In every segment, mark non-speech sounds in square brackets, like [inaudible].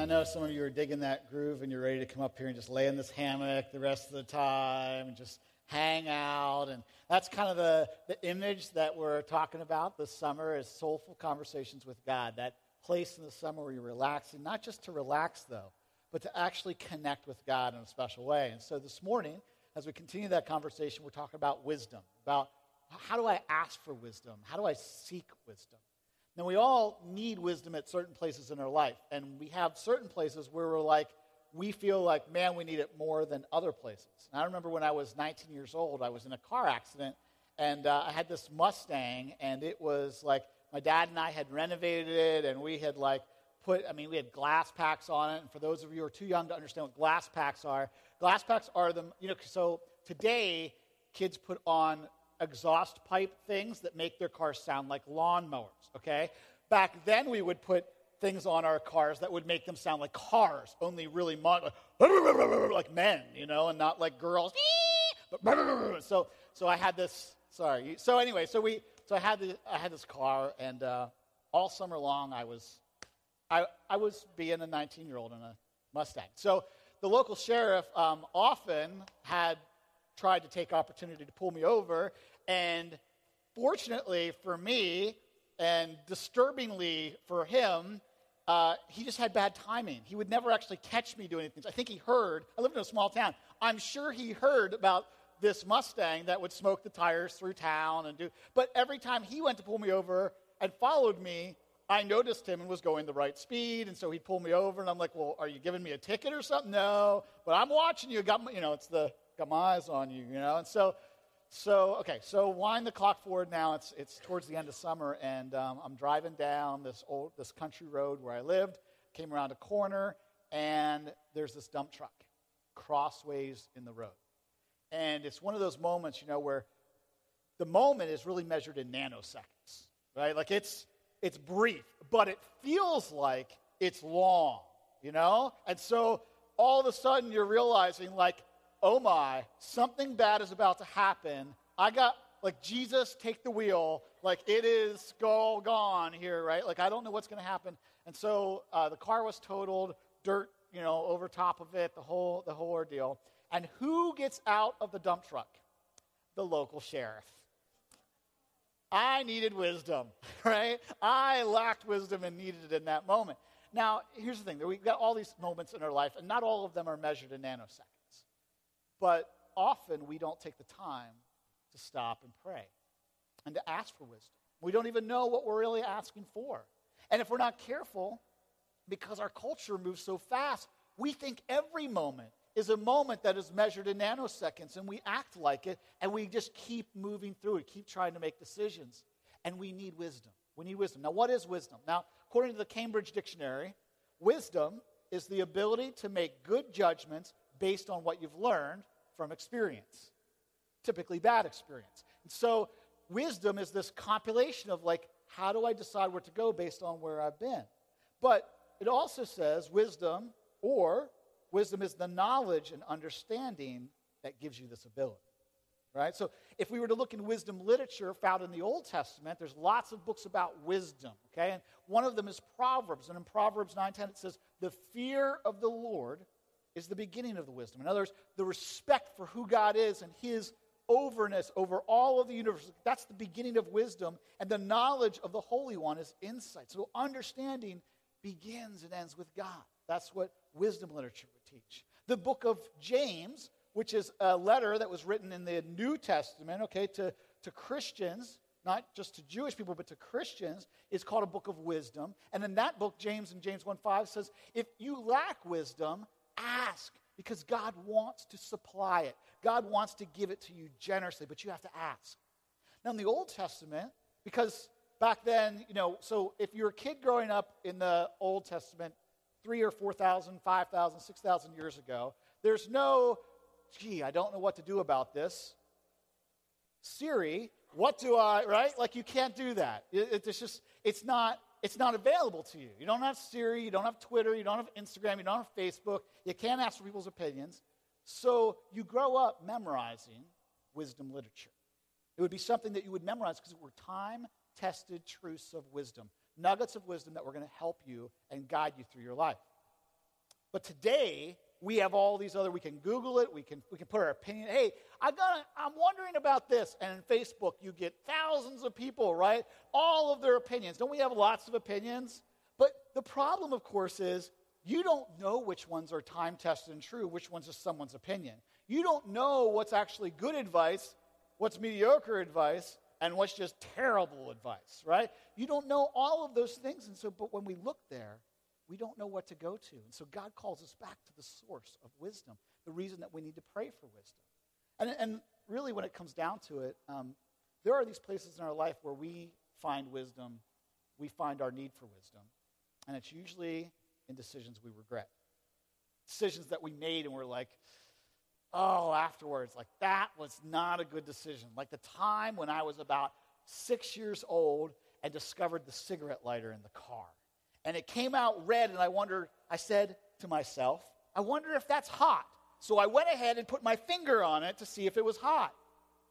I know some of you are digging that groove and you're ready to come up here and just lay in this hammock the rest of the time and just hang out. And that's kind of the, the image that we're talking about this summer is soulful conversations with God. That place in the summer where you're relaxing, not just to relax though, but to actually connect with God in a special way. And so this morning, as we continue that conversation, we're talking about wisdom, about how do I ask for wisdom? How do I seek wisdom? Now, we all need wisdom at certain places in our life, and we have certain places where we're like, we feel like, man, we need it more than other places. And I remember when I was 19 years old, I was in a car accident, and uh, I had this Mustang, and it was like my dad and I had renovated it, and we had like put, I mean, we had glass packs on it. And for those of you who are too young to understand what glass packs are, glass packs are the, you know, so today kids put on exhaust pipe things that make their cars sound like lawnmowers, okay? Back then we would put things on our cars that would make them sound like cars, only really [laughs] like men, you know, and not like girls. [laughs] So, so I had this. Sorry. So anyway, so we, so I had the, I had this car, and uh, all summer long I was, I, I was being a 19 year old in a Mustang. So the local sheriff um, often had tried to take opportunity to pull me over, and fortunately for me, and disturbingly for him, uh, he just had bad timing. He would never actually catch me doing anything. I think he heard, I lived in a small town. I'm sure he heard about this Mustang that would smoke the tires through town and do. But every time he went to pull me over and followed me, I noticed him and was going the right speed, and so he'd pull me over, and I'm like, "Well, are you giving me a ticket or something?" No, but I'm watching you. Got you know, it's the got my eyes on you, you know. And so, so okay, so wind the clock forward now. It's it's towards the end of summer, and um, I'm driving down this old this country road where I lived. Came around a corner, and there's this dump truck crossways in the road, and it's one of those moments, you know, where the moment is really measured in nanoseconds, right? Like it's it's brief, but it feels like it's long, you know. And so all of a sudden you're realizing like oh my, something bad is about to happen. I got, like, Jesus, take the wheel. Like, it is go gone here, right? Like, I don't know what's going to happen. And so uh, the car was totaled, dirt, you know, over top of it, the whole, the whole ordeal. And who gets out of the dump truck? The local sheriff. I needed wisdom, [laughs] right? I lacked wisdom and needed it in that moment. Now, here's the thing we've got all these moments in our life, and not all of them are measured in nanoseconds. But often we don't take the time to stop and pray and to ask for wisdom. We don't even know what we're really asking for. And if we're not careful, because our culture moves so fast, we think every moment is a moment that is measured in nanoseconds, and we act like it, and we just keep moving through it, keep trying to make decisions. And we need wisdom. We need wisdom. Now, what is wisdom? Now, according to the Cambridge Dictionary, wisdom is the ability to make good judgments based on what you've learned from experience, typically bad experience. And so, wisdom is this compilation of like, how do I decide where to go based on where I've been? But it also says wisdom, or wisdom is the knowledge and understanding that gives you this ability. Right? So if we were to look in wisdom literature found in the Old Testament, there's lots of books about wisdom. Okay? And one of them is Proverbs. And in Proverbs 9:10 it says, The fear of the Lord is the beginning of the wisdom. In other words, the respect for who God is and his overness over all of the universe. That's the beginning of wisdom. And the knowledge of the Holy One is insight. So understanding begins and ends with God. That's what wisdom literature would teach. The book of James, which is a letter that was written in the New Testament, okay, to, to Christians, not just to Jewish people, but to Christians, is called a book of wisdom. And in that book, James in James 1 5 says, if you lack wisdom, ask because God wants to supply it. God wants to give it to you generously, but you have to ask. Now, in the Old Testament, because back then, you know, so if you're a kid growing up in the Old Testament, three or 4,000, 5,000, 6,000 years ago, there's no, gee, I don't know what to do about this. Siri, what do I, right? Like you can't do that. It, it's just, it's not, it's not available to you. You don't have Siri, you don't have Twitter, you don't have Instagram, you don't have Facebook, you can't ask for people's opinions. So you grow up memorizing wisdom literature. It would be something that you would memorize because it were time tested truths of wisdom, nuggets of wisdom that were going to help you and guide you through your life. But today, we have all these other, we can Google it, we can, we can put our opinion. Hey, I got I'm wondering about this. And in Facebook, you get thousands of people, right? All of their opinions. Don't we have lots of opinions? But the problem, of course, is you don't know which ones are time tested and true, which ones are someone's opinion. You don't know what's actually good advice, what's mediocre advice, and what's just terrible advice, right? You don't know all of those things. And so, but when we look there, we don't know what to go to. And so God calls us back to the source of wisdom, the reason that we need to pray for wisdom. And, and really, when it comes down to it, um, there are these places in our life where we find wisdom, we find our need for wisdom. And it's usually in decisions we regret. Decisions that we made and we're like, oh, afterwards, like that was not a good decision. Like the time when I was about six years old and discovered the cigarette lighter in the car. And it came out red, and I wondered, I said to myself, I wonder if that's hot. So I went ahead and put my finger on it to see if it was hot.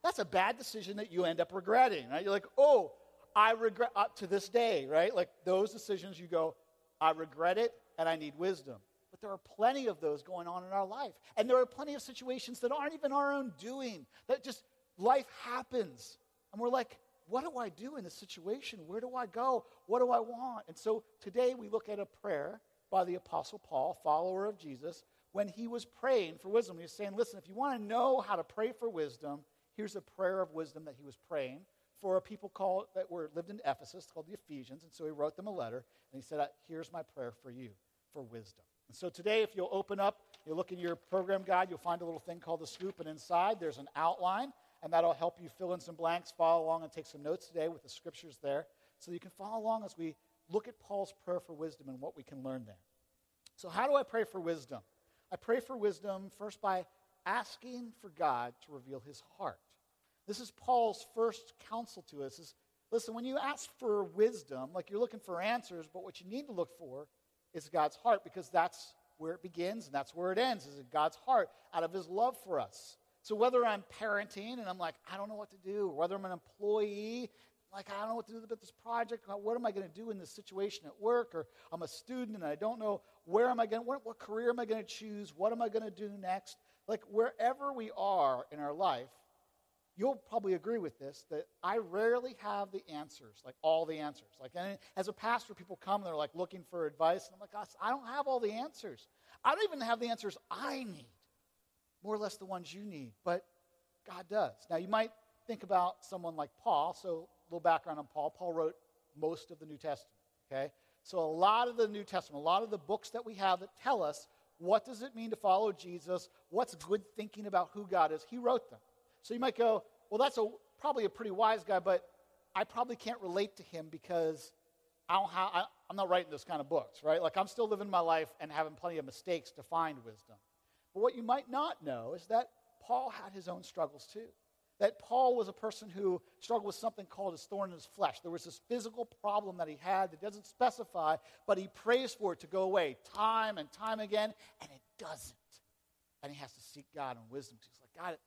That's a bad decision that you end up regretting, right? You're like, oh, I regret, up to this day, right? Like those decisions, you go, I regret it and I need wisdom. But there are plenty of those going on in our life. And there are plenty of situations that aren't even our own doing, that just life happens. And we're like, what do I do in this situation? Where do I go? What do I want? And so today we look at a prayer by the Apostle Paul, follower of Jesus, when he was praying for wisdom. He was saying, listen, if you want to know how to pray for wisdom, here's a prayer of wisdom that he was praying for a people called that were lived in Ephesus called the Ephesians. And so he wrote them a letter and he said, uh, Here's my prayer for you for wisdom. And so today, if you'll open up, you look in your program guide, you'll find a little thing called the scoop, and inside there's an outline, and that'll help you fill in some blanks, follow along, and take some notes today with the scriptures there. So you can follow along as we look at Paul's prayer for wisdom and what we can learn there. So, how do I pray for wisdom? I pray for wisdom first by asking for God to reveal his heart. This is Paul's first counsel to us is listen, when you ask for wisdom, like you're looking for answers, but what you need to look for is God's heart because that's where it begins and that's where it ends, is in God's heart out of his love for us. So whether I'm parenting and I'm like, I don't know what to do, or whether I'm an employee, like, I don't know what to do about this project, what am I going to do in this situation at work, or I'm a student and I don't know where am I going, what, what career am I going to choose, what am I going to do next? Like, wherever we are in our life, you'll probably agree with this that I rarely have the answers, like all the answers. Like as a pastor, people come and they're like looking for advice, and I'm like, I don't have all the answers. I don't even have the answers I need, more or less the ones you need, but God does. Now you might think about someone like Paul. So a little background on Paul. Paul wrote most of the New Testament. Okay, so a lot of the New Testament, a lot of the books that we have that tell us what does it mean to follow Jesus, what's good thinking about who God is, he wrote them. So you might go, well, that's a, probably a pretty wise guy, but I probably can't relate to him because I don't have, I, I'm not writing those kind of books, right? Like I'm still living my life and having plenty of mistakes to find wisdom. But what you might not know is that Paul had his own struggles too. That Paul was a person who struggled with something called his thorn in his flesh. There was this physical problem that he had that doesn't specify, but he prays for it to go away time and time again, and it doesn't. And he has to seek God and wisdom. He's like, God,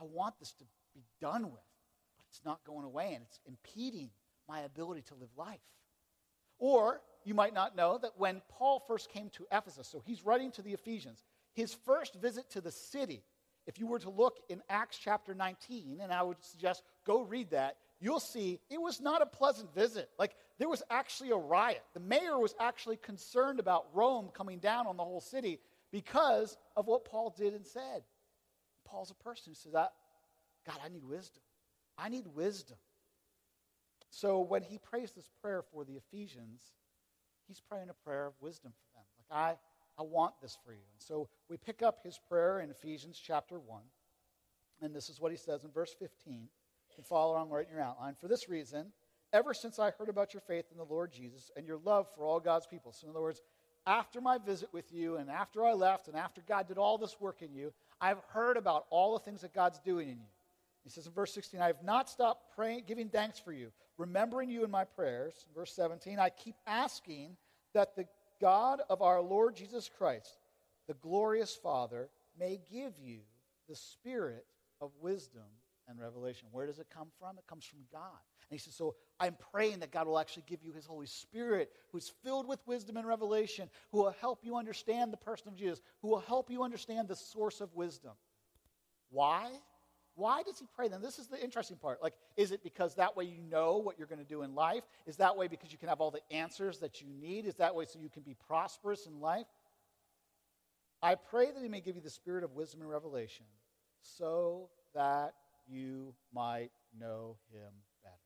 I want this to be done with, but it's not going away and it's impeding my ability to live life. Or you might not know that when Paul first came to Ephesus, so he's writing to the Ephesians, his first visit to the city, if you were to look in Acts chapter 19, and I would suggest go read that, you'll see it was not a pleasant visit. Like, there was actually a riot. The mayor was actually concerned about Rome coming down on the whole city because of what Paul did and said. Paul's a person who says, God, I need wisdom. I need wisdom. So when he prays this prayer for the Ephesians, he's praying a prayer of wisdom for them. Like, I, I want this for you. And so we pick up his prayer in Ephesians chapter 1. And this is what he says in verse 15. You can follow along right in your outline. For this reason, ever since I heard about your faith in the Lord Jesus and your love for all God's people. So, in other words, after my visit with you and after I left and after God did all this work in you, I've heard about all the things that God's doing in you. He says in verse 16, I have not stopped praying, giving thanks for you, remembering you in my prayers. Verse 17, I keep asking that the God of our Lord Jesus Christ, the glorious Father, may give you the spirit of wisdom and revelation. Where does it come from? It comes from God. And he says, So I'm praying that God will actually give you his Holy Spirit, who's filled with wisdom and revelation, who will help you understand the person of Jesus, who will help you understand the source of wisdom. Why? Why does he pray then? This is the interesting part. Like, is it because that way you know what you're going to do in life? Is that way because you can have all the answers that you need? Is that way so you can be prosperous in life? I pray that he may give you the spirit of wisdom and revelation so that you might know him better.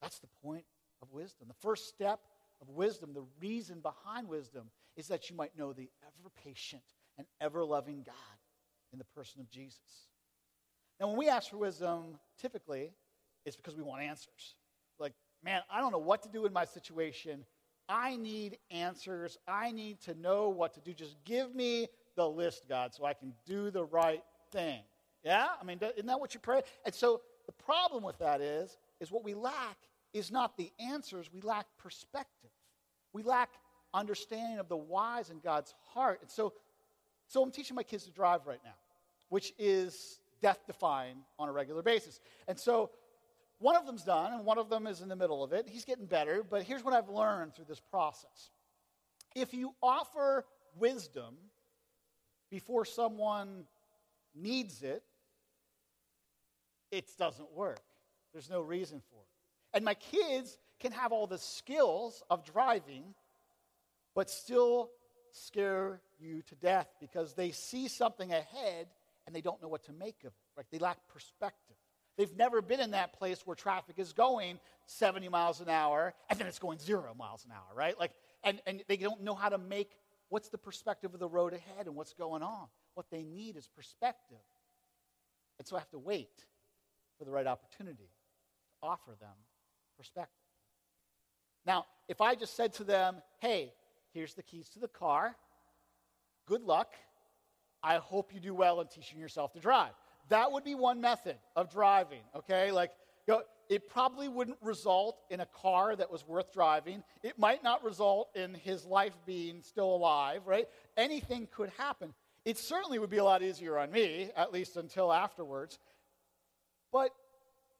That's the point of wisdom. The first step of wisdom, the reason behind wisdom, is that you might know the ever patient and ever loving God in the person of Jesus. Now, when we ask for wisdom, typically, it's because we want answers. Like, man, I don't know what to do in my situation. I need answers. I need to know what to do. Just give me the list, God, so I can do the right thing. Yeah? I mean, isn't that what you pray? And so the problem with that is, is what we lack is not the answers, we lack perspective. We lack understanding of the whys in God's heart. And so, so I'm teaching my kids to drive right now, which is death defying on a regular basis. And so one of them's done, and one of them is in the middle of it. He's getting better, but here's what I've learned through this process. If you offer wisdom before someone needs it, it doesn't work. There's no reason for it. And my kids can have all the skills of driving, but still scare you to death because they see something ahead and they don't know what to make of it. Right? They lack perspective. They've never been in that place where traffic is going 70 miles an hour and then it's going zero miles an hour, right? Like, and, and they don't know how to make what's the perspective of the road ahead and what's going on. What they need is perspective. And so I have to wait for the right opportunity to offer them perspective. Now, if I just said to them, hey, here's the keys to the car, good luck. I hope you do well in teaching yourself to drive. That would be one method of driving, okay? Like, you know, it probably wouldn't result in a car that was worth driving. It might not result in his life being still alive, right? Anything could happen. It certainly would be a lot easier on me, at least until afterwards. But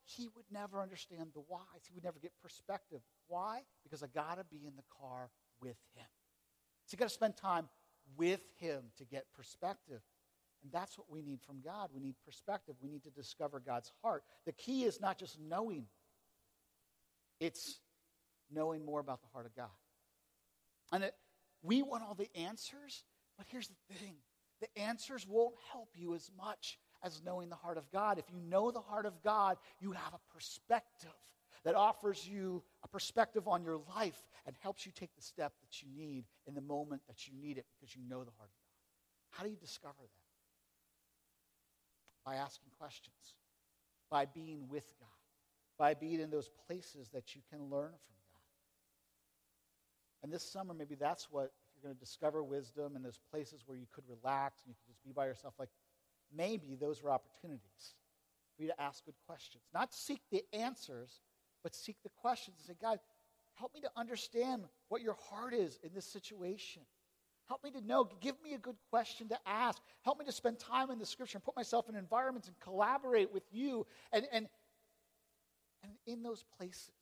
he would never understand the whys. He would never get perspective. Why? Because I got to be in the car with him. So you got to spend time with him to get perspective. And that's what we need from God. We need perspective. We need to discover God's heart. The key is not just knowing, it's knowing more about the heart of God. And it, we want all the answers, but here's the thing the answers won't help you as much as knowing the heart of God. If you know the heart of God, you have a perspective that offers you a perspective on your life and helps you take the step that you need in the moment that you need it because you know the heart of God. How do you discover that? By asking questions, by being with God, by being in those places that you can learn from God. And this summer, maybe that's what, you're going to discover wisdom and those places where you could relax and you could just be by yourself, like maybe those are opportunities for you to ask good questions. Not seek the answers, but seek the questions and say, God, help me to understand what your heart is in this situation. Help me to know. Give me a good question to ask. Help me to spend time in the scripture and put myself in environments and collaborate with you. And, and, and in those places,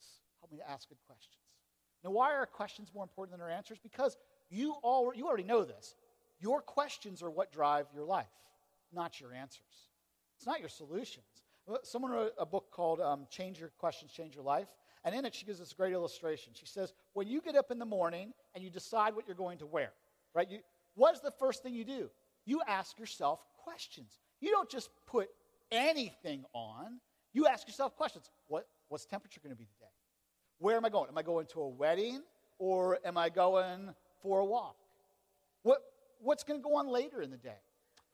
help me to ask good questions. Now, why are questions more important than our answers? Because you, all, you already know this. Your questions are what drive your life not your answers. It's not your solutions. Someone wrote a book called um, Change Your Questions, Change Your Life. And in it, she gives this great illustration. She says, when you get up in the morning and you decide what you're going to wear, right? You, what is the first thing you do? You ask yourself questions. You don't just put anything on. You ask yourself questions. What, what's temperature going to be today? Where am I going? Am I going to a wedding or am I going for a walk? What, what's going to go on later in the day?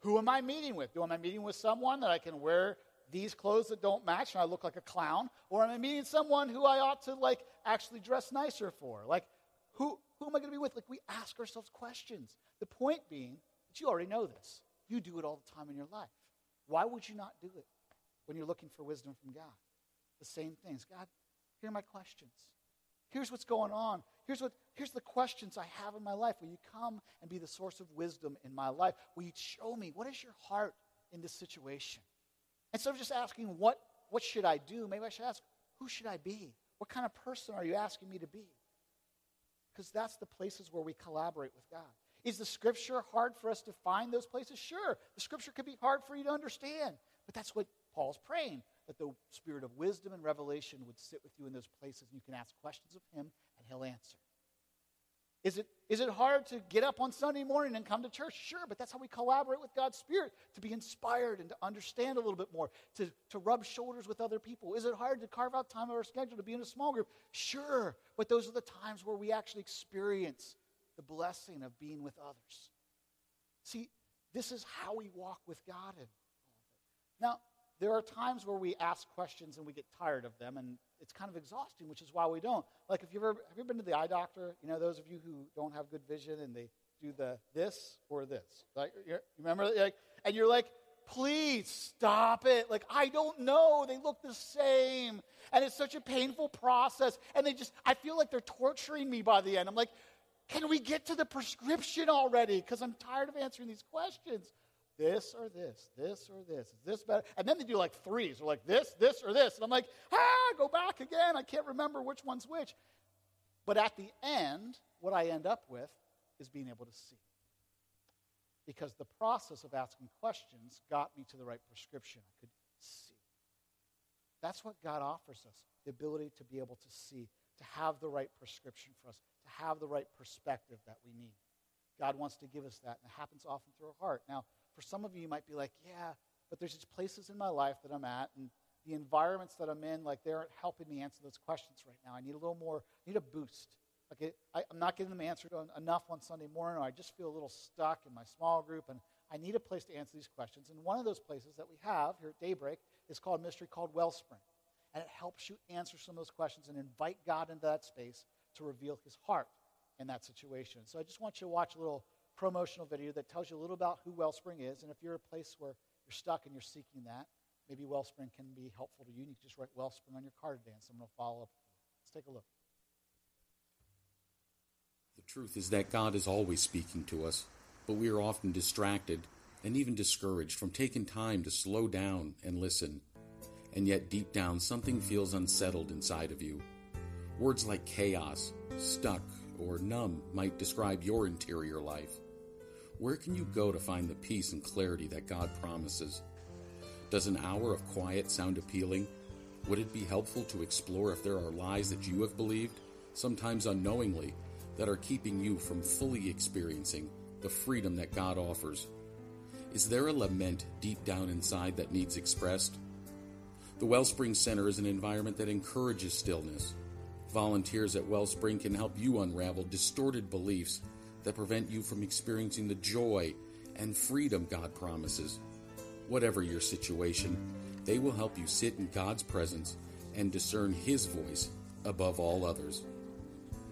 Who am I meeting with? Do am I meeting with someone that I can wear these clothes that don't match and I look like a clown? Or am I meeting someone who I ought to like actually dress nicer for? Like, who, who am I going to be with? Like, we ask ourselves questions. The point being that you already know this. You do it all the time in your life. Why would you not do it when you're looking for wisdom from God? The same things. God, here are my questions. Here's what's going on. Here's, what, here's the questions I have in my life. Will you come and be the source of wisdom in my life? Will you show me what is your heart in this situation? Instead of just asking, what, what should I do? Maybe I should ask, who should I be? What kind of person are you asking me to be? Because that's the places where we collaborate with God. Is the scripture hard for us to find those places? Sure. The scripture could be hard for you to understand. But that's what Paul's praying that the spirit of wisdom and revelation would sit with you in those places and you can ask questions of him and he'll answer. Is it, is it hard to get up on Sunday morning and come to church? Sure, but that's how we collaborate with God's Spirit to be inspired and to understand a little bit more, to, to rub shoulders with other people. Is it hard to carve out time of our schedule to be in a small group? Sure, but those are the times where we actually experience the blessing of being with others. See, this is how we walk with God. Now, there are times where we ask questions and we get tired of them, and it's kind of exhausting, which is why we don't. Like, if you've ever, have you been to the eye doctor? You know, those of you who don't have good vision and they do the this or this. Like, you remember? Like, and you're like, please stop it. Like, I don't know. They look the same. And it's such a painful process. And they just, I feel like they're torturing me by the end. I'm like, can we get to the prescription already? Because I'm tired of answering these questions this or this, this or this. Is this better? And then they do like threes. They're like this, this, or this. And I'm like, ah, go back again. I can't remember which one's which. But at the end, what I end up with is being able to see. Because the process of asking questions got me to the right prescription. I could see. That's what God offers us the ability to be able to see, to have the right prescription for us, to have the right perspective that we need. God wants to give us that, and it happens often through our heart. Now, for some of you, you might be like, yeah, but there's just places in my life that I'm at, and the environments that I'm in, like, they aren't helping me answer those questions right now. I need a little more, I need a boost. Like, it, I, am not getting them answered enough on Sunday morning, or I just feel a little stuck in my small group, and I need a place to answer these questions. And one of those places that we have here at Daybreak is called Mystery called Wellspring. And it helps you answer some of those questions and invite God into that space to reveal his heart in that situation. So I just want you to watch a little promotional video that tells you a little about who Wellspring is. And if you're a place where you're stuck and you're seeking that, maybe Wellspring can be helpful to you. And you can just write Wellspring on your card today, and someone will follow up. Let's take a look. The truth is that God is always speaking to us, but we are often distracted and even discouraged from taking time to slow down and listen. And yet, deep down, something feels unsettled inside of you. Words like chaos, stuck, or numb might describe your interior life. Where can you go to find the peace and clarity that God promises? Does an hour of quiet sound appealing? Would it be helpful to explore if there are lies that you have believed, sometimes unknowingly, that are keeping you from fully experiencing the freedom that God offers? Is there a lament deep down inside that needs expressed? The Wellspring Center is an environment that encourages stillness. Volunteers at Wellspring can help you unravel distorted beliefs that prevent you from experiencing the joy and freedom God promises. Whatever your situation, they will help you sit in God's presence and discern His voice above all others.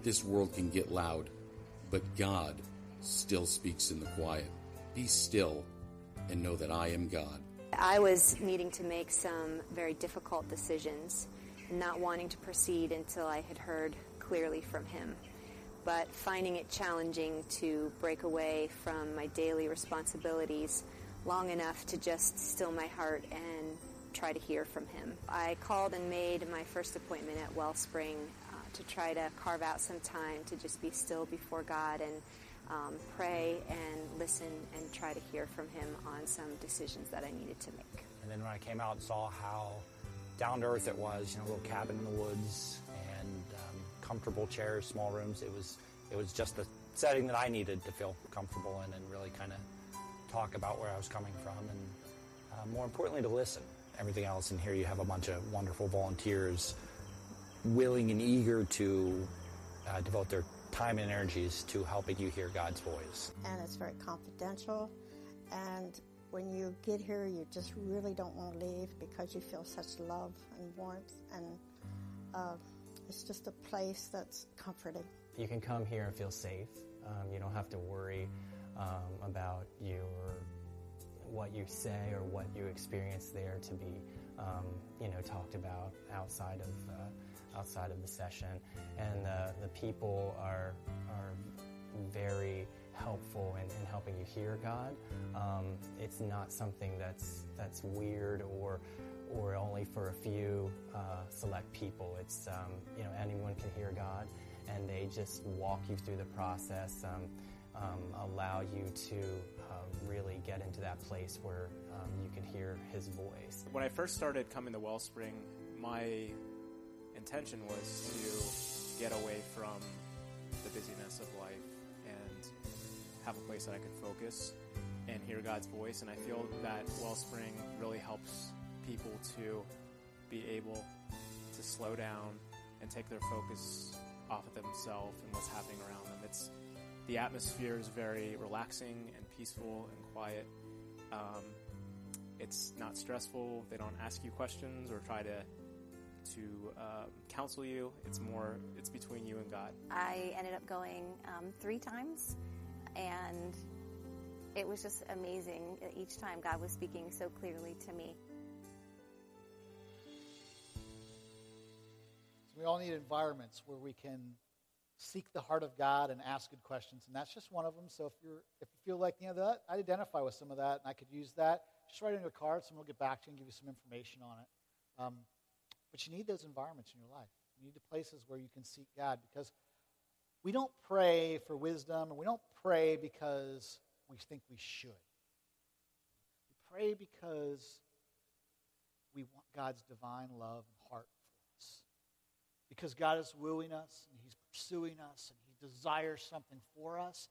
This world can get loud, but God still speaks in the quiet. Be still and know that I am God. I was needing to make some very difficult decisions, and not wanting to proceed until I had heard clearly from Him but finding it challenging to break away from my daily responsibilities long enough to just still my heart and try to hear from him. I called and made my first appointment at Wellspring uh, to try to carve out some time to just be still before God and um, pray and listen and try to hear from him on some decisions that I needed to make. And then when I came out and saw how down to earth it was, you know, a little cabin in the woods, comfortable chairs, small rooms. It was it was just the setting that I needed to feel comfortable in and really kind of talk about where I was coming from and uh, more importantly to listen. Everything else in here, you have a bunch of wonderful volunteers willing and eager to uh, devote their time and energies to helping you hear God's voice. And it's very confidential. And when you get here, you just really don't want to leave because you feel such love and warmth and uh, it's just a place that's comforting. You can come here and feel safe. Um, you don't have to worry um, about your what you say or what you experience there to be, um, you know, talked about outside of uh, outside of the session. And uh, the people are are very helpful in, in helping you hear God. Um, it's not something that's that's weird or or only for a few uh, select people. It's um, you know anyone can hear God, and they just walk you through the process, um, um allow you to um, really get into that place where um, you can hear His voice. When I first started coming to Wellspring, my intention was to get away from the busyness of life and have a place that I could focus and hear God's voice. And I feel that Wellspring really helps people to be able to slow down and take their focus off of themselves and what's happening around them. It's the atmosphere is very relaxing and peaceful and quiet. Um, it's not stressful. They don't ask you questions or try to to um, counsel you. It's more it's between you and God. I ended up going um, three times, and it was just amazing. Each time God was speaking so clearly to me. We all need environments where we can seek the heart of God and ask good questions, and that's just one of them. So if you're if you feel like you know that, I identify with some of that, and I could use that. Just write it in a card. Someone will get back to you and give you some information on it. Um, but you need those environments in your life. You need the places where you can seek God because we don't pray for wisdom, and we don't pray because we think we should. We pray because we want God's divine love because God is wooing us and He's pursuing us and He desires something for us.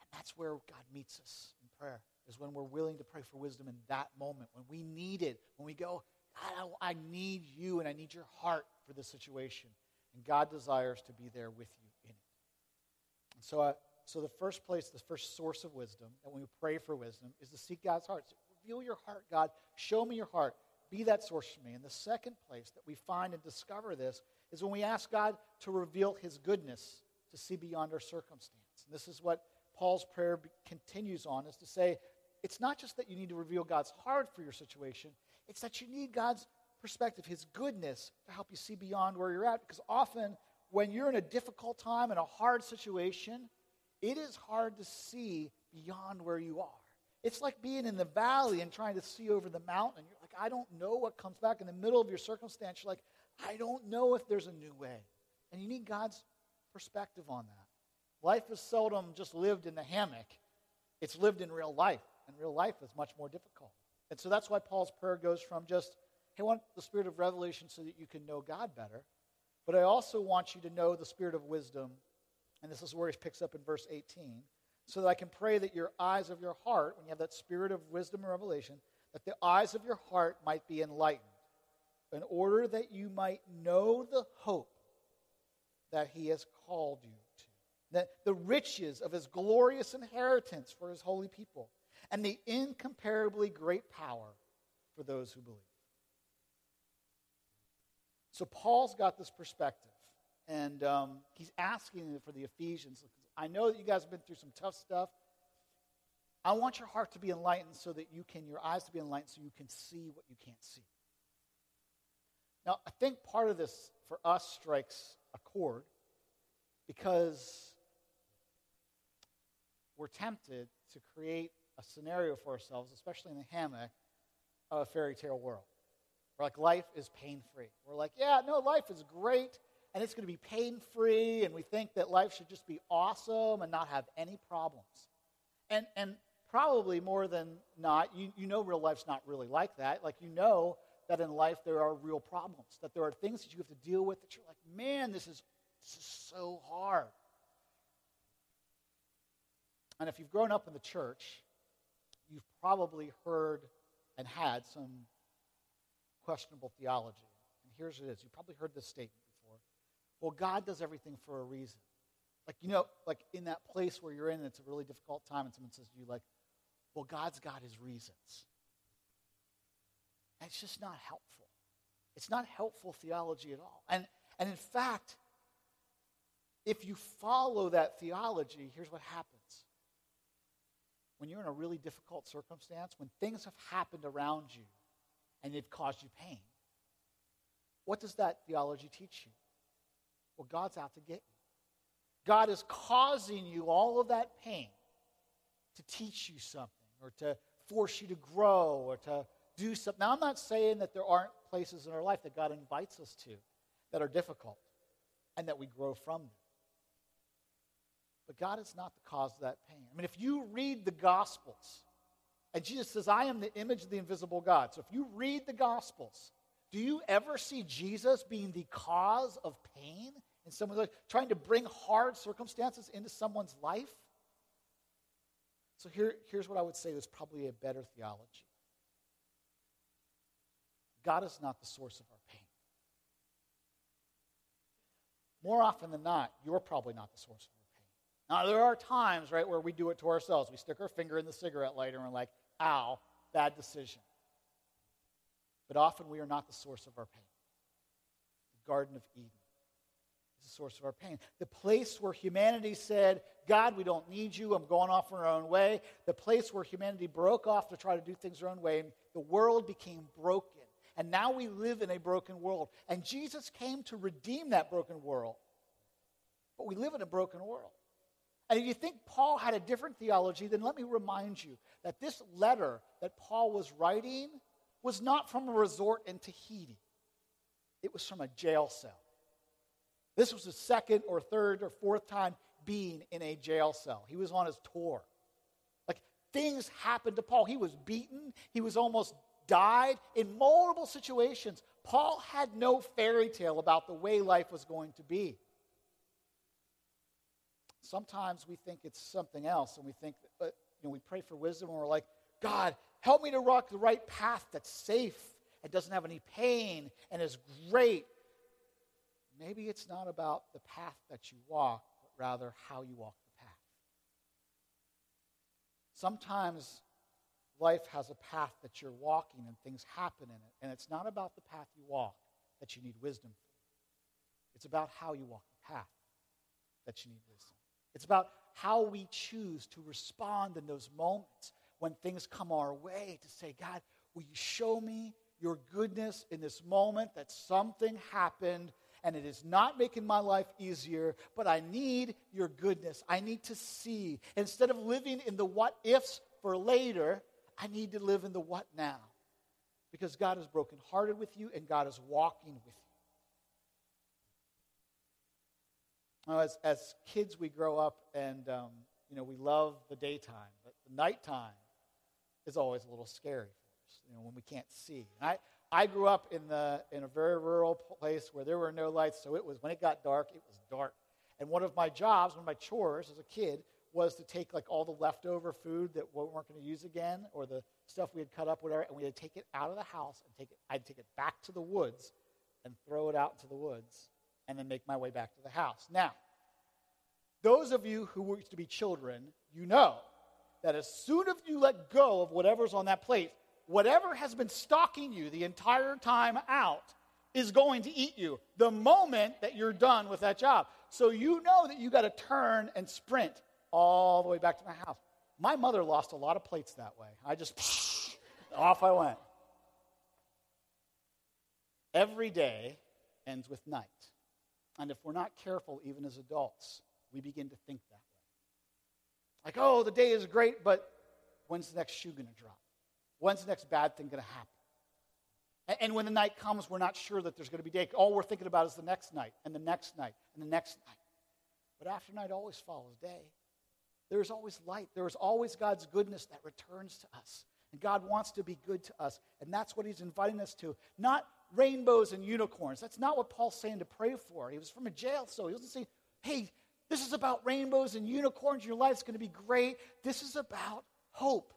And that's where God meets us in prayer, is when we're willing to pray for wisdom in that moment, when we need it, when we go, God, I, need you and I need your heart for this situation. And God desires to be there with you in it. And so, uh, so the first place, the first source of wisdom, that when we pray for wisdom, is to seek God's heart. So reveal your heart, God. Show me your heart. Be that source for me. And the second place that we find and discover this is when we ask God to reveal his goodness to see beyond our circumstance. And this is what Paul's prayer continues on is to say it's not just that you need to reveal God's heart for your situation, it's that you need God's perspective, his goodness to help you see beyond where you're at because often when you're in a difficult time in a hard situation, it is hard to see beyond where you are. It's like being in the valley and trying to see over the mountain. You're like, I don't know what comes back in the middle of your circumstance. You're like, I don't know if there's a new way. And you need God's perspective on that. Life is seldom just lived in the hammock, it's lived in real life. And real life is much more difficult. And so that's why Paul's prayer goes from just, hey, I want the spirit of revelation so that you can know God better. But I also want you to know the spirit of wisdom. And this is where he picks up in verse 18. So that I can pray that your eyes of your heart, when you have that spirit of wisdom and revelation, that the eyes of your heart might be enlightened in order that you might know the hope that he has called you to, that the riches of his glorious inheritance for his holy people, and the incomparably great power for those who believe. So Paul's got this perspective, and um, he's asking for the Ephesians. I know that you guys have been through some tough stuff. I want your heart to be enlightened so that you can, your eyes to be enlightened so you can see what you can't see. Now, I think part of this for us strikes a chord because we're tempted to create a scenario for ourselves, especially in the hammock, of a fairy tale world. Where like life is pain free. We're like, yeah, no, life is great and it's going to be pain free, and we think that life should just be awesome and not have any problems. And, and probably more than not, you, you know real life's not really like that. Like, you know that in life there are real problems, that there are things that you have to deal with that you're like, man, this is, this is so hard. And if you've grown up in the church, you've probably heard and had some questionable theology. And here's what it is. You probably heard this statement before. Well, God does everything for a reason. Like, you know, like in that place where you're in, it's a really difficult time, and someone says to you, like, well, God's got his reasons. It's just not helpful. It's not helpful theology at all. And, and in fact, if you follow that theology, here's what happens. When you're in a really difficult circumstance, when things have happened around you and they've caused you pain, what does that theology teach you? Well, God's out to get you. God is causing you all of that pain to teach you something or to force you to grow or to do something. Now, I'm not saying that there aren't places in our life that God invites us to that are difficult and that we grow from them. But God is not the cause of that pain. I mean, if you read the Gospels, and Jesus says, I am the image of the invisible God. So if you read the Gospels, do you ever see Jesus being the cause of pain in someone's life, trying to bring hard circumstances into someone's life? So here, here's what I would say is probably a better theology God is not the source of our pain. More often than not, you're probably not the source of our pain. Now, there are times, right, where we do it to ourselves. We stick our finger in the cigarette lighter and we're like, ow, bad decision. But often we are not the source of our pain. The Garden of Eden is the source of our pain. The place where humanity said, God, we don't need you. I'm going off our own way. The place where humanity broke off to try to do things their own way. The world became broken. And now we live in a broken world. And Jesus came to redeem that broken world. But we live in a broken world. And if you think Paul had a different theology, then let me remind you that this letter that Paul was writing was not from a resort in Tahiti, it was from a jail cell. This was the second or third or fourth time being in a jail cell. He was on his tour. Like things happened to Paul. He was beaten, he was almost died in multiple situations. Paul had no fairy tale about the way life was going to be. Sometimes we think it's something else, and we think, that, uh, you know, we pray for wisdom, and we're like, God, help me to walk the right path that's safe and doesn't have any pain and is great. Maybe it's not about the path that you walk, but rather how you walk the path. Sometimes life has a path that you're walking and things happen in it. And it's not about the path you walk that you need wisdom for, it's about how you walk the path that you need wisdom. It's about how we choose to respond in those moments when things come our way to say, God, will you show me your goodness in this moment that something happened and it is not making my life easier, but I need your goodness. I need to see. Instead of living in the what ifs for later, I need to live in the what now. Because God is brokenhearted with you and God is walking with you. Now, as, as kids, we grow up and, um, you know, we love the daytime, but the nighttime is always a little scary for us, you know, when we can't see. And I, I grew up in, the, in a very rural place where there were no lights, so it was, when it got dark, it was dark. And one of my jobs, one of my chores as a kid, was to take like all the leftover food that we weren't going to use again or the stuff we had cut up, whatever, and we had to take it out of the house and take it, I'd take it back to the woods and throw it out into the woods and then make my way back to the house. Now, those of you who used to be children, you know that as soon as you let go of whatever's on that plate, whatever has been stalking you the entire time out is going to eat you the moment that you're done with that job. So you know that you got to turn and sprint all the way back to my house. My mother lost a lot of plates that way. I just, [laughs] off I went. Every day ends with night. And if we're not careful, even as adults, we begin to think that way. Like, oh, the day is great, but when's the next shoe going to drop? When's the next bad thing going to happen? And when the night comes, we're not sure that there's going to be day. All we're thinking about is the next night, and the next night, and the next night. But after night always follows day. There's always light. There is always God's goodness that returns to us. And God wants to be good to us. And that's what He's inviting us to. Not rainbows and unicorns. That's not what Paul's saying to pray for. He was from a jail so He wasn't saying, hey, this is about rainbows and unicorns. Your life's going to be great. This is about hope.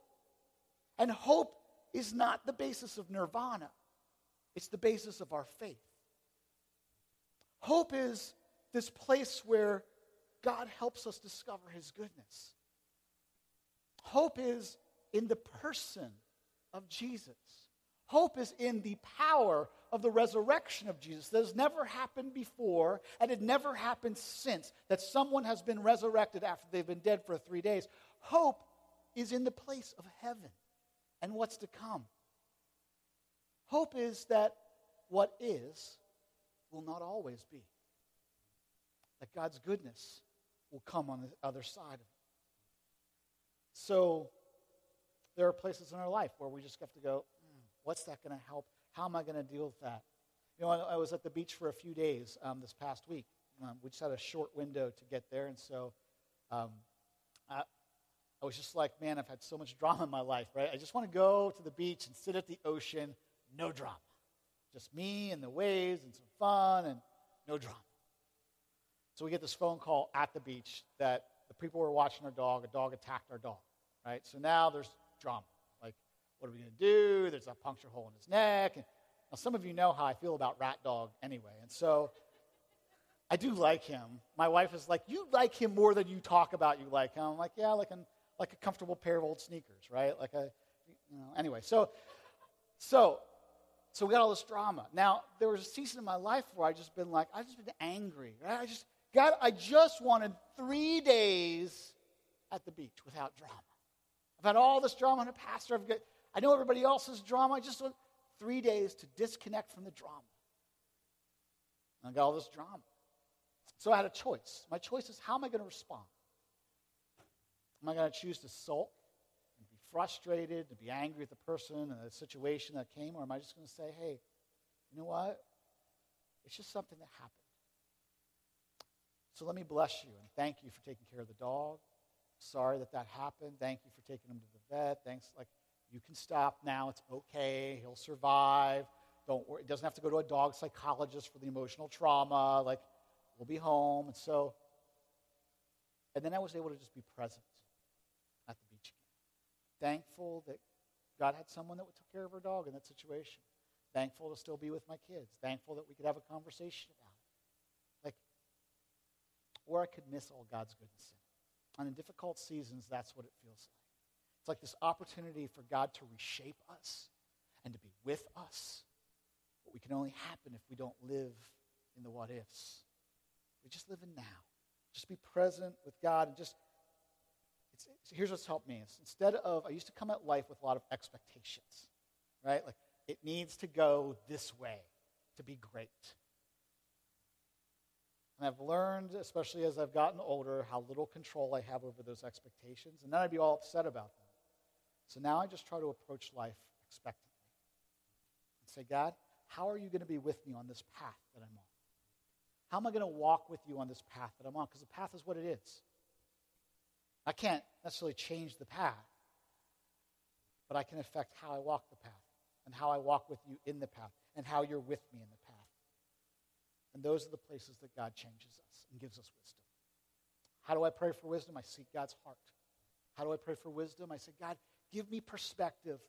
And hope is not the basis of nirvana, it's the basis of our faith. Hope is this place where God helps us discover his goodness. Hope is in the person of Jesus. Hope is in the power of the resurrection of Jesus that has never happened before and it never happened since, that someone has been resurrected after they've been dead for three days. Hope is in the place of heaven and what's to come. Hope is that what is will not always be, that God's goodness will come on the other side of it. So there are places in our life where we just have to go, mm, what's that going to help? How am I going to deal with that? You know, I, I, was at the beach for a few days um, this past week. Um, we just had a short window to get there, and so um, I, I was just like, man, I've had so much drama in my life, right? I just want to go to the beach and sit at the ocean, no drama. Just me and the waves and some fun and no drama. So we get this phone call at the beach that the people were watching our dog, a dog attacked our dog, right? So now there's drama. Like, what are we going to do? There's a puncture hole in his neck. And now, some of you know how I feel about Rat Dog anyway. And so I do like him. My wife is like, You like him more than you talk about you like him. I'm like, Yeah, like, an, like a comfortable pair of old sneakers, right? Like a, you know, anyway. So, so, so we got all this drama. Now, there was a season in my life where I just been like, I just been angry, right? I just, God, I just wanted three days at the beach without drama. I've had all this drama in a pastor. I've got, I know everybody else's drama. I just want three days to disconnect from the drama. I got all this drama. So I had a choice. My choice is how am I going to respond? Am I going to choose to sulk and be frustrated, and be angry at the person and the situation that came, or am I just going to say, hey, you know what? It's just something that happened. So let me bless you and thank you for taking care of the dog. Sorry that that happened. Thank you for taking him to the vet. Thanks. Like, you can stop now. It's okay. He'll survive. Don't worry. It doesn't have to go to a dog psychologist for the emotional trauma. Like, we'll be home. And so, and then I was able to just be present at the beach again. Thankful that God had someone that took care of our dog in that situation. Thankful to still be with my kids. Thankful that we could have a conversation about or I could miss all God's goodness in it. And in difficult seasons, that's what it feels like. It's like this opportunity for God to reshape us and to be with us. But we can only happen if we don't live in the what ifs. We just live in now. Just be present with God and just. It's, here's what's helped me. It's instead of, I used to come at life with a lot of expectations, right? Like, it needs to go this way to be great. And I've learned, especially as I've gotten older, how little control I have over those expectations. And then I'd be all upset about them. So now I just try to approach life expectantly and say, God, how are you going to be with me on this path that I'm on? How am I going to walk with you on this path that I'm on? Because the path is what it is. I can't necessarily change the path, but I can affect how I walk the path and how I walk with you in the path and how you're with me in the path. And those are the places that God changes us and gives us wisdom. How do I pray for wisdom? I seek God's heart. How do I pray for wisdom? I say, God, give me perspective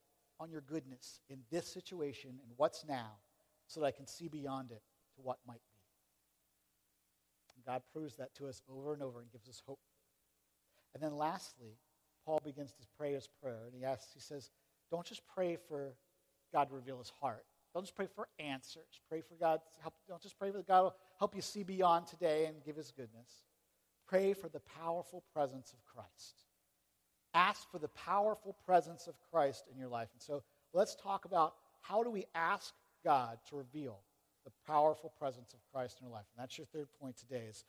on your goodness in this situation and what's now so that I can see beyond it to what might be. And God proves that to us over and over and gives us hope. And then lastly, Paul begins to pray his prayer and he asks, he says, don't just pray for God to reveal his heart. Don't just pray for answers. Pray for God. Help, don't just pray for God will help you see beyond today and give his goodness. Pray for the powerful presence of Christ. Ask for the powerful presence of Christ in your life. And so let's talk about how do we ask God to reveal the powerful presence of Christ in your life. And that's your third point today is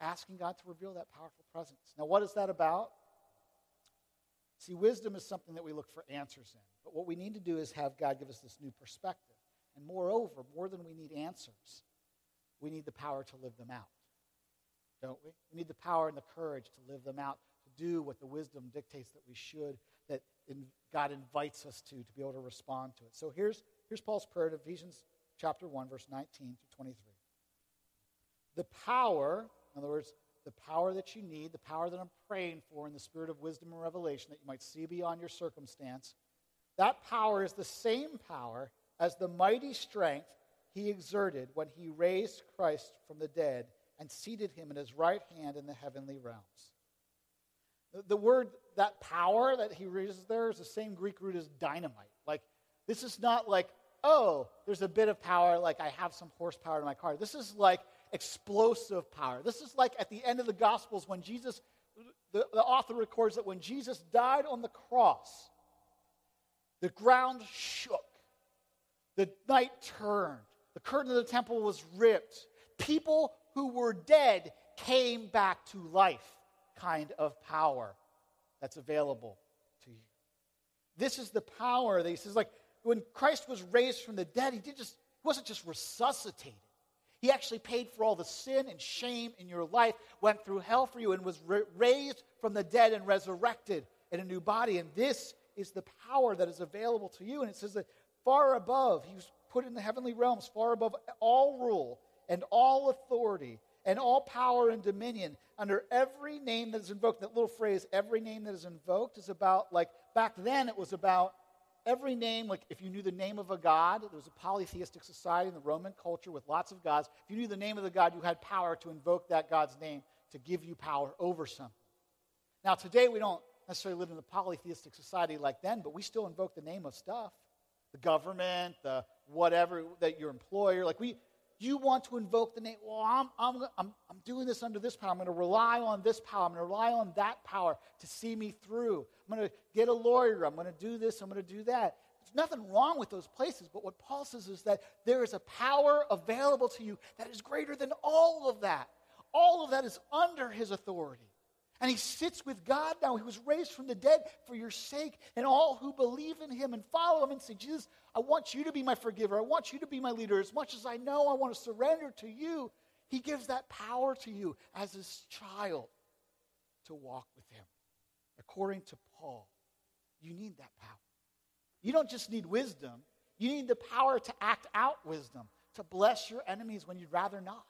asking God to reveal that powerful presence. Now, what is that about? See, wisdom is something that we look for answers in. But what we need to do is have God give us this new perspective. And moreover, more than we need answers, we need the power to live them out. Don't we? We need the power and the courage to live them out, to do what the wisdom dictates that we should, that in, God invites us to, to be able to respond to it. So here's, here's Paul's prayer in Ephesians chapter 1, verse 19 to 23. The power, in other words, the power that you need, the power that I'm praying for in the spirit of wisdom and revelation that you might see beyond your circumstance, that power is the same power as the mighty strength he exerted when he raised Christ from the dead and seated him at his right hand in the heavenly realms. The, word, that power that he raises there is the same Greek root as dynamite. Like, this is not like, oh, there's a bit of power, like I have some horsepower in my car. This is like explosive power. This is like at the end of the Gospels when Jesus, the, the author records that when Jesus died on the cross, the ground shook, the night turned, the curtain of the temple was ripped. People who were dead came back to life, kind of power. that's available to you. This is the power that he says, like when Christ was raised from the dead, he didn't just he wasn't just resuscitated. He actually paid for all the sin and shame in your life, went through hell for you, and was ra- raised from the dead and resurrected in a new body. And this is the power that is available to you. And it says that far above, he was put in the heavenly realms, far above all rule and all authority and all power and dominion under every name that is invoked. That little phrase, every name that is invoked, is about, like, back then it was about every name, like if you knew the name of a god, there was a polytheistic society in the Roman culture with lots of gods. If you knew the name of the god, you had power to invoke that god's name to give you power over something. Now, today we don't necessarily live in a polytheistic society like then, but we still invoke the name of stuff the government, the whatever, that your employer. Like we, you want to invoke the name. Well, I'm, I'm, I'm, I'm doing this under this power. I'm going to rely on this power. I'm going to rely on that power to see me through. I'm going to get a lawyer. I'm going to do this. I'm going to do that. There's nothing wrong with those places, but what Paul says is that there is a power available to you that is greater than all of that. All of that is under his authority. And he sits with God now. He was raised from the dead for your sake. And all who believe in him and follow him and say, Jesus, I want you to be my forgiver. I want you to be my leader. As much as I know I want to surrender to you, he gives that power to you as his child to walk with him. According to Paul, you need that power. You don't just need wisdom, you need the power to act out wisdom, to bless your enemies when you'd rather not,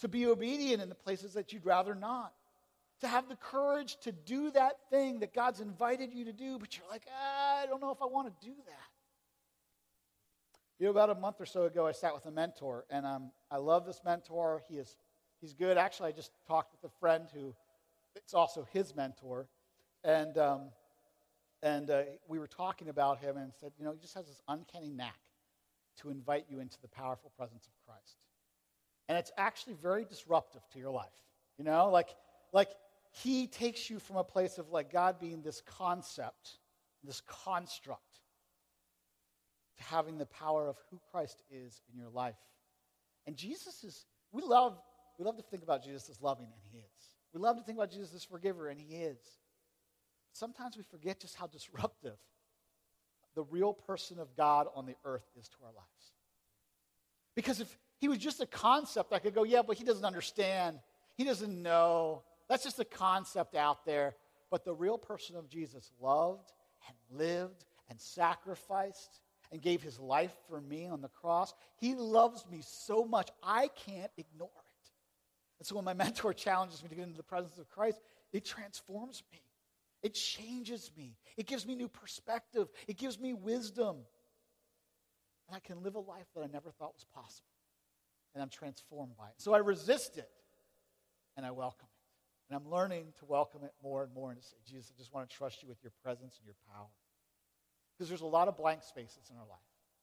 to be obedient in the places that you'd rather not to have the courage to do that thing that God's invited you to do, but you're like, ah, I don't know if I want to do that. You know, about a month or so ago, I sat with a mentor, and um, I love this mentor. He is, he's good. Actually, I just talked with a friend who, it's also his mentor, and um, and uh, we were talking about him, and said, you know, he just has this uncanny knack to invite you into the powerful presence of Christ, and it's actually very disruptive to your life. You know, like like he takes you from a place of like God being this concept, this construct, to having the power of who Christ is in your life. And Jesus is, we love, we love to think about Jesus as loving, and he is. We love to think about Jesus as forgiver, and he is. Sometimes we forget just how disruptive the real person of God on the earth is to our lives. Because if he was just a concept, I could go, yeah, but he doesn't understand. He doesn't know. That's just a concept out there. But the real person of Jesus loved and lived and sacrificed and gave his life for me on the cross. He loves me so much, I can't ignore it. And so when my [laughs] mentor challenges me to get into the presence of Christ, it transforms me. It changes me. It gives me new perspective. It gives me wisdom. And I can live a life that I never thought was possible. And I'm transformed by it. So I resist it and I welcome it. And I'm learning to welcome it more and more and to say, Jesus, I just want to trust you with your presence and your power. Because there's a lot of blank spaces in our life.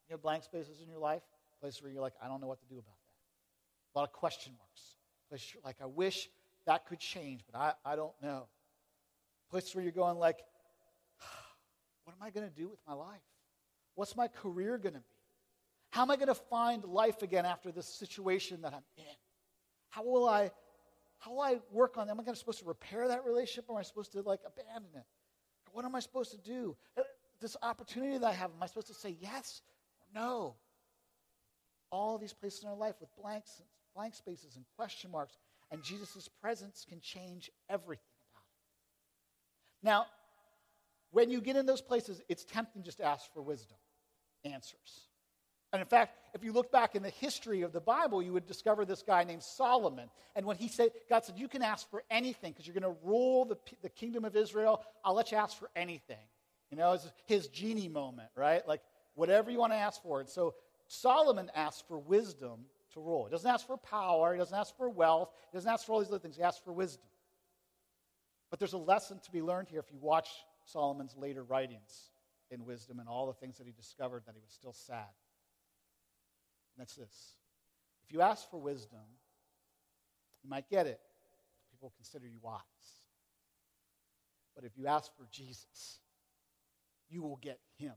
You have blank spaces in your life, places where you're like, I don't know what to do about that. A lot of question marks. Places like, I wish that could change, but I, I don't know. Places where you're going like, [sighs] what am I going to do with my life? What's my career going to be? How am I going to find life again after this situation that I'm in? How will I how will I work on that? Am I supposed to repair that relationship or am I supposed to like abandon it? What am I supposed to do? Uh, this opportunity that I have, am I supposed to say yes or no? All these places in our life with blanks, blank spaces and question marks, and Jesus' presence can change everything about it. Now, when you get in those places, it's tempting just to ask for wisdom, answers. And in fact, if you look back in the history of the Bible, you would discover this guy named Solomon. And when he said, God said, You can ask for anything because you're going to rule the, the kingdom of Israel. I'll let you ask for anything. You know, it's his genie moment, right? Like, whatever you want to ask for. And so Solomon asked for wisdom to rule. He doesn't ask for power, he doesn't ask for wealth, he doesn't ask for all these other things. He asks for wisdom. But there's a lesson to be learned here if you watch Solomon's later writings in wisdom and all the things that he discovered that he was still sad. That's this. If you ask for wisdom, you might get it. People consider you wise. But if you ask for Jesus, you will get him.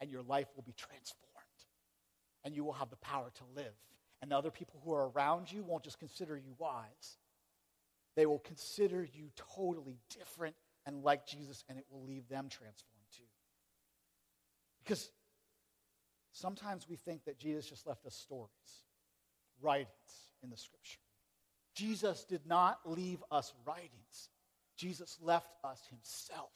And your life will be transformed. And you will have the power to live. And the other people who are around you won't just consider you wise, They will consider you totally different and like Jesus, and it will leave them transformed too. Because sometimes we think that Jesus just left us stories, writings in the scripture. Jesus did not leave us writings, Jesus left us himself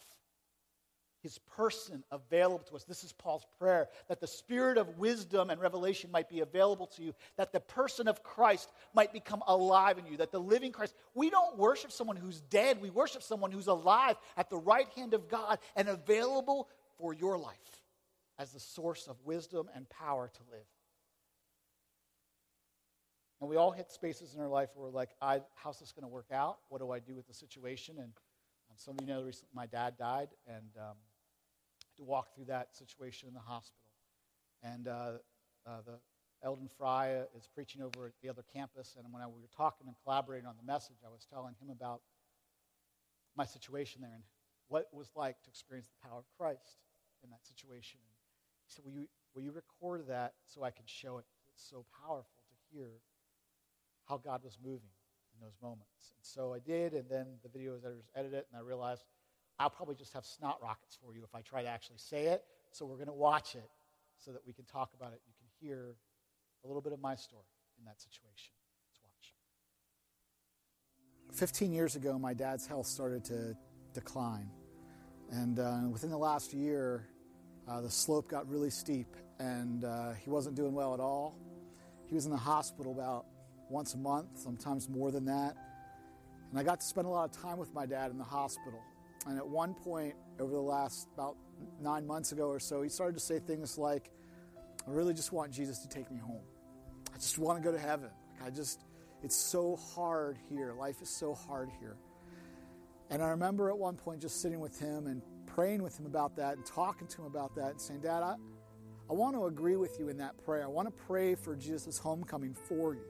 his person available to us. This is Paul's prayer that the spirit of wisdom and revelation might be available to you, that the person of Christ might become alive in you, that the living Christ, we don't worship someone who's dead, we worship someone who's alive at the right hand of God and available for your life as the source of wisdom and power to live. And we all hit spaces in our life where we're like, how's this going to work out? What do I do with the situation? And um, some of you know recently my dad died, and um, to walk through that situation in the hospital. And uh, uh, the Eldon Fry is preaching over at the other campus, and when I, we were talking and collaborating on the message, I was telling him about my situation there and what it was like to experience the power of Christ in that situation. He said, will you, will you record that so I can show it? It's so powerful to hear how God was moving in those moments. And so I did, and then the video editors edited it, and I realized I'll probably just have snot rockets for you if I try to actually say it. So we're going to watch it so that we can talk about it. You can hear a little bit of my story in that situation. Let's watch. 15 years ago, my dad's health started to decline. And uh, within the last year, uh, the slope got really steep, and uh, he wasn't doing well at all. He was in the hospital about once a month, sometimes more than that. And I got to spend a lot of time with my dad in the hospital. And at one point, over the last about nine months ago or so, he started to say things like, I really just want Jesus to take me home. I just want to go to heaven. Like I just, it's so hard here. Life is so hard here. And I remember at one point just sitting with him and praying with him about that and talking to him about that and saying, Dad, I, I want to agree with you in that prayer. I want to pray for Jesus' homecoming for you.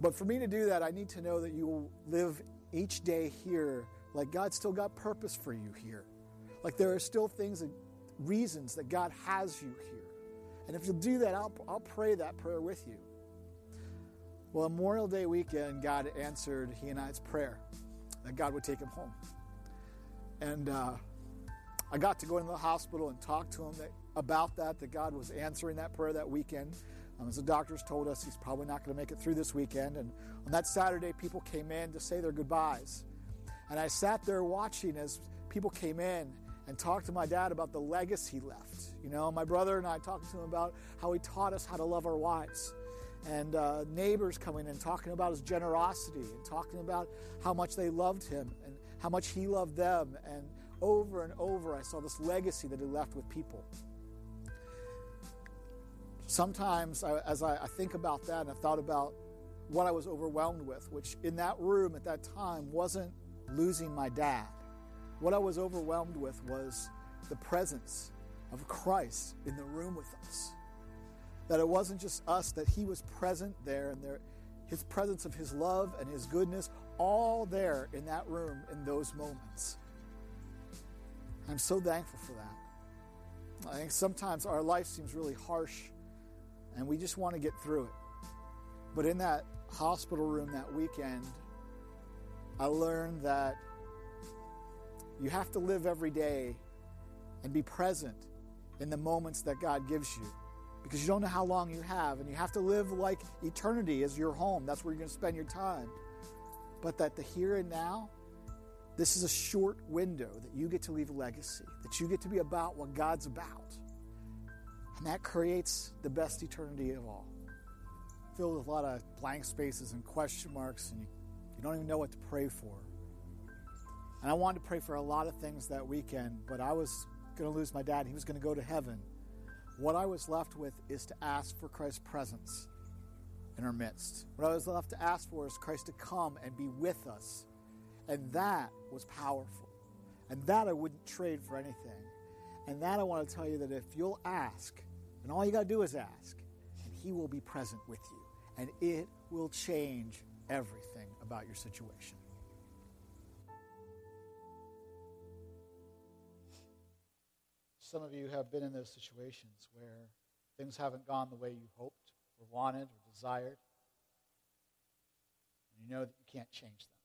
But for me to do that, I need to know that you live each day here like God still got purpose for you here. Like there are still things and reasons that God has you here. And if you'll do that, I'll, I'll pray that prayer with you. Well, Memorial Day weekend, God answered he and I's prayer that God would take him home. And uh, I got to go into the hospital and talk to him that, about that, that God was answering that prayer that weekend. Um, as the doctors told us, he's probably not going to make it through this weekend. And on that Saturday, people came in to say their goodbyes. And I sat there watching as people came in and talked to my dad about the legacy he left. You know, my brother and I talking to him about how he taught us how to love our wives. And uh, neighbors coming in talking about his generosity and talking about how much they loved him and how much he loved them. And over and over, I saw this legacy that he left with people. Sometimes, I, as I, I think about that, and I thought about what I was overwhelmed with, which in that room at that time wasn't losing my dad. What I was overwhelmed with was the presence of Christ in the room with us. That it wasn't just us, that He was present there, and there, His presence of His love and His goodness, all there in that room in those moments. I'm so thankful for that. I think sometimes our life seems really harsh, and we just want to get through it. But in that hospital room that weekend, I learned that you have to live every day and be present in the moments that God gives you because you don't know how long you have and you have to live like eternity is your home. That's where you're going to spend your time. But that the here and now, this is a short window that you get to leave a legacy, that you get to be about what God's about. And that creates the best eternity of all. Filled with a lot of blank spaces and question marks, and you you don't even know what to pray for. And I wanted to pray for a lot of things that weekend, but I was going to lose my dad. He was going to go to heaven. What I was left with is to ask for Christ's presence in our midst. What I was left to ask for is Christ to come and be with us. And that was powerful. And that I wouldn't trade for anything. And that I want to tell you that if you'll ask, and all you got to do is ask, and He will be present with you. And it will change everything about your situation. Some of you have been in those situations where things haven't gone the way you hoped or wanted or desired. You know that you can't change them.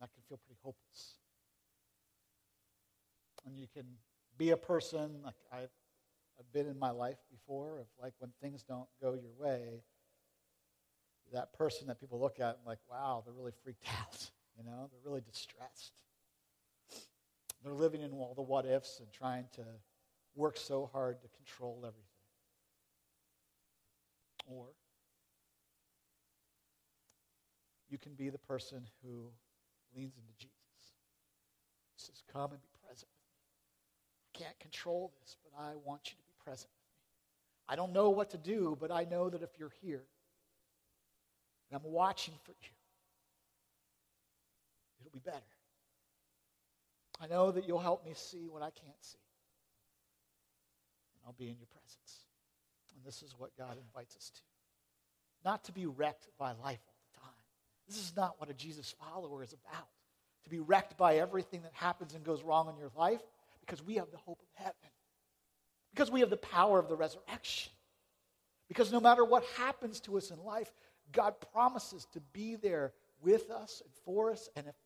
That can feel pretty hopeless. And you can be a person like I've, I've been in my life before of like when things don't go your way, that person that people look at and like, wow, they're really freaked [laughs] out. You know, they're really distressed. They're living in all the what ifs and trying to work so hard to control everything. Or you can be the person who leans into Jesus. He says, Come and be present with me. I can't control this, but I want you to be present with me. I don't know what to do, but I know that if you're here, and I'm watching for you, it'll be better. I know that you'll help me see what I can't see. And I'll be in your presence. And this is what God invites us to. Not to be wrecked by life. This is not what a Jesus follower is about. To be wrecked by everything that happens and goes wrong in your life because we have the hope of heaven. Because we have the power of the resurrection. Because no matter what happens to us in life, God promises to be there with us and for us. And if,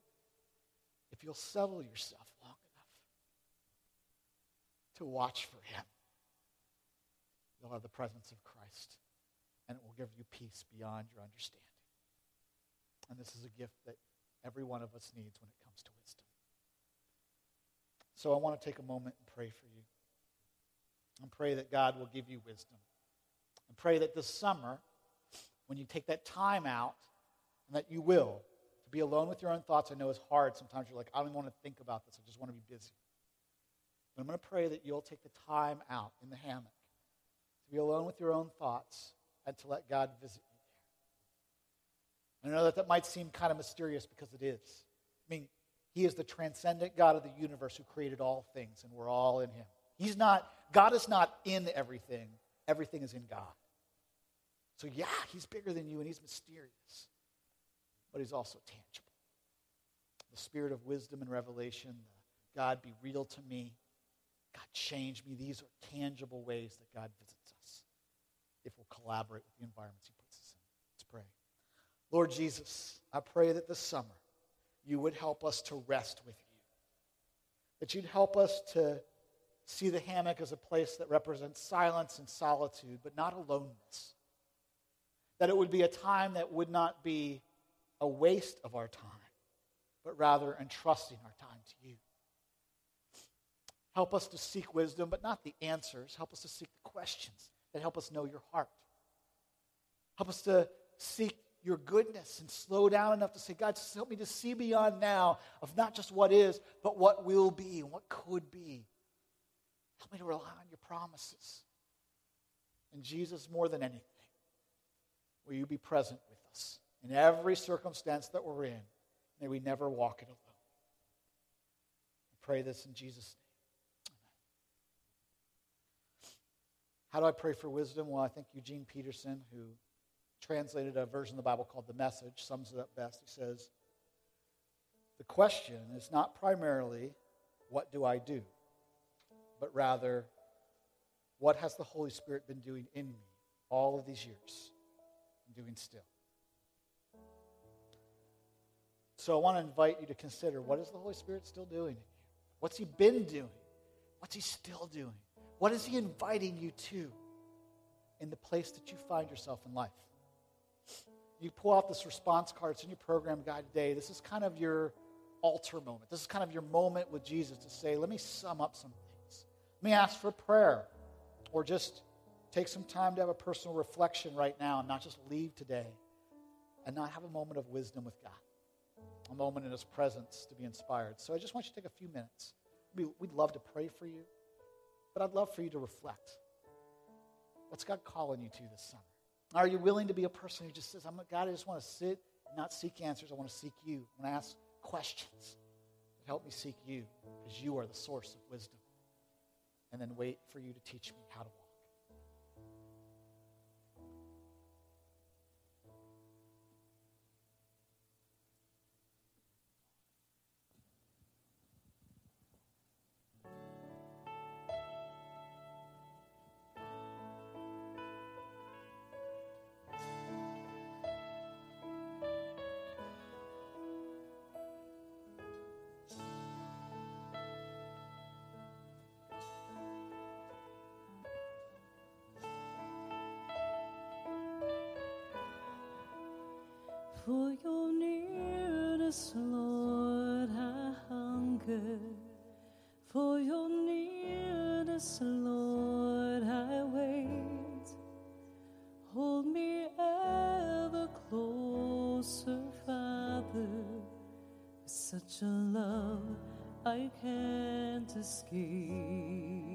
if you'll settle yourself long enough to watch for Him, you'll have the presence of Christ. And it will give you peace beyond your understanding. And this is a gift that every one of us needs when it comes to wisdom. So I want to take a moment and pray for you. And pray that God will give you wisdom. And pray that this summer, when you take that time out, and that you will, to be alone with your own thoughts, I know is hard. Sometimes you're like, I don't even want to think about this. I just want to be busy. But I'm going to pray that you'll take the time out in the hammock to be alone with your own thoughts and to let God visit you. I know that that might seem kind of mysterious because it is. I mean, He is the transcendent God of the universe who created all things, and we're all in Him. He's not, God is not in everything, everything is in God. So, yeah, He's bigger than you and He's mysterious, but He's also tangible. The spirit of wisdom and revelation, God, be real to me. God, change me. These are tangible ways that God visits us if we'll collaborate with the environments He puts us in. Let's pray. Lord Jesus, I pray that this summer you would help us to rest with you, that you'd help us to see the hammock as a place that represents silence and solitude, but not aloneness. That it would be a time that would not be a waste of our time, but rather entrusting our time to you. Help us to seek wisdom, but not the answers. Help us to seek the questions that help us know your heart. Help us to seek your goodness and slow down enough to say, God, help me to see beyond now of not just what is, but what will be and what could be. Help me to rely on your promises. And Jesus, more than anything, will you be present with us in every circumstance that we're in? May we never walk it alone. I pray this in Jesus' name. How do I pray for wisdom? Well, I think Eugene Peterson, who translated a version of the Bible called The Message, sums it up best. He says, The question is not primarily, what do I do? But rather, what has the Holy Spirit been doing in me all of these years and doing still? So I want to invite you to consider what is the Holy Spirit still doing in you? What's He been doing? What's He still doing? What is He inviting you to in the place that you find yourself in life? You pull out this response card, it's in your program guide today. This is kind of your altar moment. This is kind of your moment with Jesus to say, let me sum up some things. Let me ask for prayer, or just take some time to have a personal reflection right now and not just leave today and not have a moment of wisdom with God, a moment in His presence to be inspired. So I just want you to take a few minutes. We'd love to pray for you. But I'd love for you to reflect. What's God calling you to this summer? Are you willing to be a person who just says, I'm, God, I just want to sit and not seek answers. I want to seek you. I want to ask questions. Help me seek you because you are the source of wisdom. And then wait for you to teach me how to walk. For your nearness, Lord, I hunger. For your nearness, Lord, I wait. Hold me ever closer, Father. With such a love I can't escape.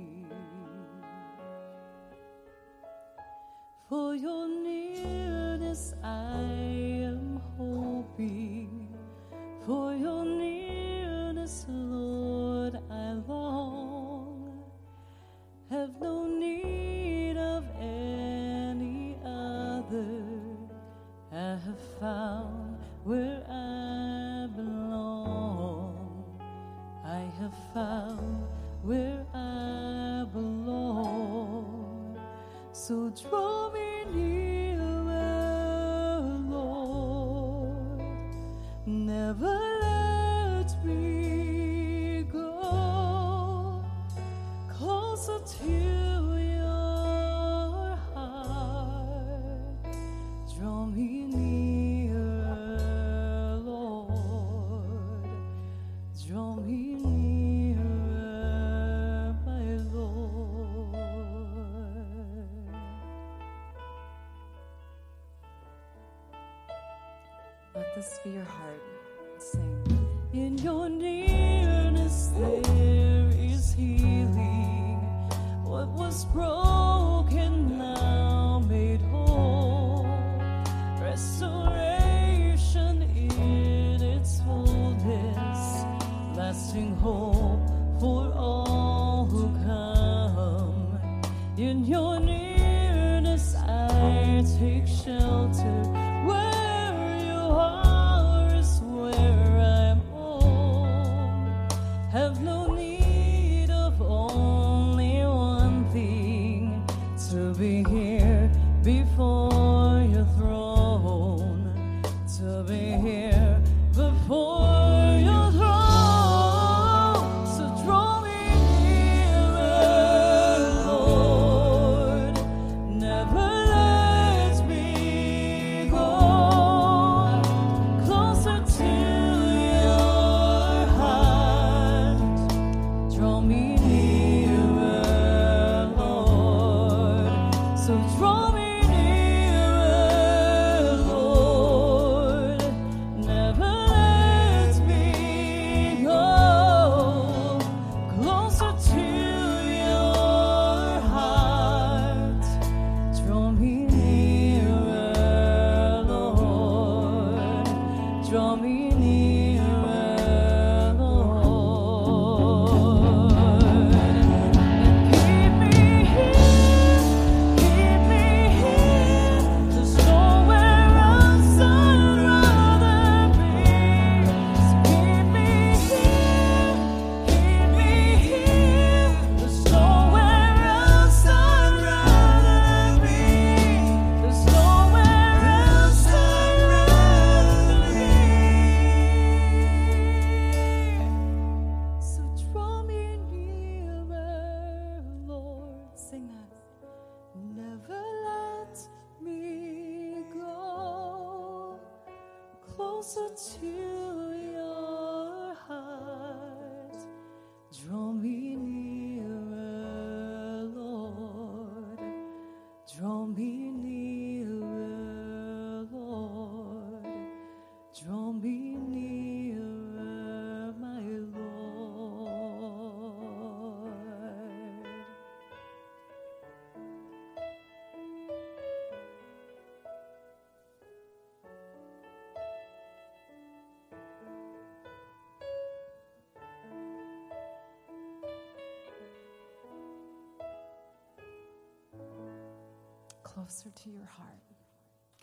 closer to your heart.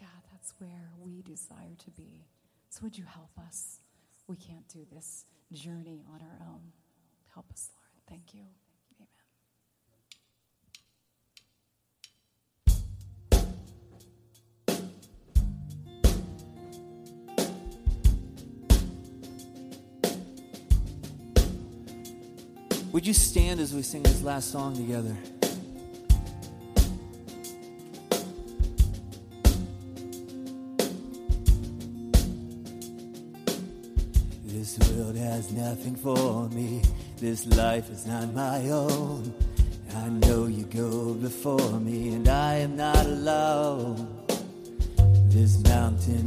God, that's where we desire to be. So would you help us? We can't do this journey on our own. Help us, Lord. Thank you. Would you stand as we sing this last song together? Nothing for me. This life is not my own. I know you go before me, and I am not alone. This mountain